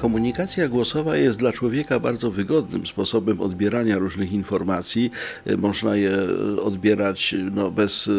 Komunikacja głosowa jest dla człowieka bardzo wygodnym sposobem odbierania różnych informacji. E, Można je e, odbierać no, bez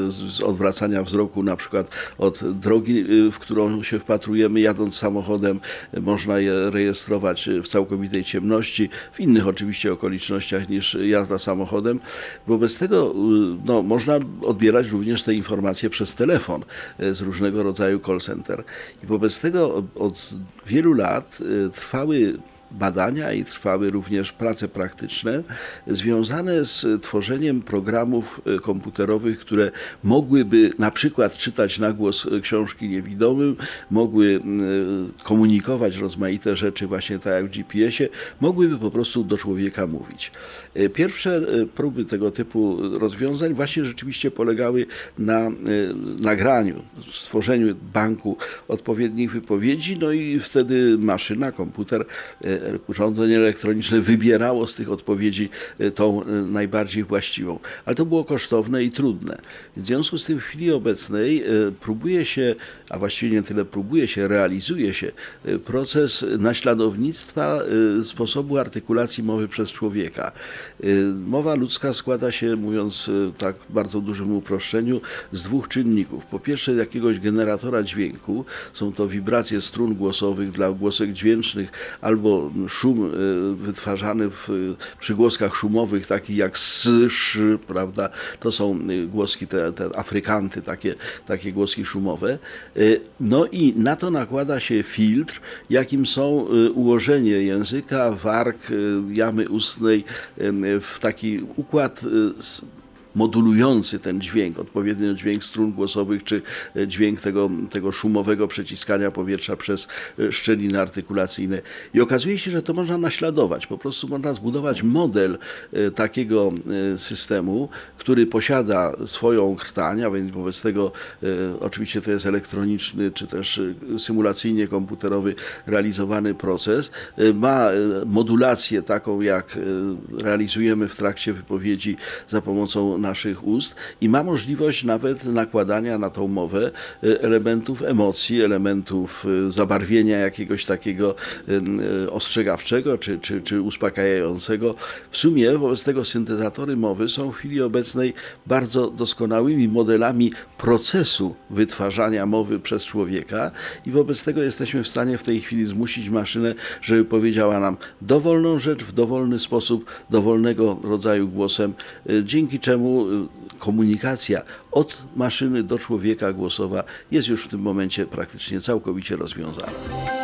e, odwracania wzroku na przykład od drogi, e, w którą się wpatrujemy jadąc samochodem. E, Można je rejestrować e, w całkowitej ciemności, w innych oczywiście okolicznościach niż jazda samochodem. Wobec tego e, no, można odbierać również te informacje przez telefon e, z różnego rodzaju call center. I wobec tego od wielu lat e, trwały badania i trwały również prace praktyczne związane z tworzeniem programów e, komputerowych, które mogłyby na przykład czytać na głos książki niewidomym, mogły e, komunikować rozmaite rzeczy właśnie tak jak w GPS-ie, mogłyby po prostu do człowieka mówić. E, Pierwsze próby tego typu rozwiązań właśnie rzeczywiście polegały na nagraniu, stworzeniu banku odpowiednich wypowiedzi, no i wtedy maszyna, komputer, e, urządzenie elektroniczne wybierało z tych odpowiedzi e, tą e, najbardziej właściwą. Ale to było kosztowne i trudne. W związku z tym w chwili obecnej e, próbuje się, a właściwie nie tyle próbuje się, realizuje się proces naśladownictwa sposobu artykulacji mowy przez człowieka. Mowa ludzka składa się, mówiąc tak bardzo dużym uproszczeniu, z dwóch czynników. Po pierwsze jakiegoś generatora dźwięku, są to wibracje strun głosowych dla głosek dźwięcznych albo szum e, wytwarzany w e, przygłoskach szumowych, takich jak s, sz, prawda? To są e, głoski, te, te afrykanty, takie, takie głoski szumowe. No i na to nakłada się filtr, jakim są ułożenie języka, warg, jamy ustnej w taki układ modulujący ten dźwięk, odpowiednio dźwięk strun głosowych, czy e, dźwięk tego, tego szumowego przeciskania powietrza przez e, szczeliny artykulacyjne. I okazuje się, że to można naśladować. Po prostu można zbudować model e, takiego systemu, który posiada swoją krtań, a więc wobec tego oczywiście to jest elektroniczny, czy też symulacyjnie komputerowy realizowany proces. Ma modulację taką, jak realizujemy w trakcie wypowiedzi za pomocą naszych ust i ma możliwość nawet nakładania na tą mowę e, elementów emocji, elementów e, zabarwienia jakiegoś takiego e, ostrzegawczego czy, czy, czy uspokajającego. W sumie wobec tego syntezatory mowy są w chwili obecnej bardzo doskonałymi modelami procesu wytwarzania mowy przez człowieka i wobec tego jesteśmy w stanie w tej chwili zmusić maszynę, żeby powiedziała nam dowolną rzecz w dowolny sposób, dowolnego rodzaju głosem, dzięki czemu komunikacja od maszyny do człowieka głosowa jest już w tym momencie praktycznie całkowicie rozwiązana.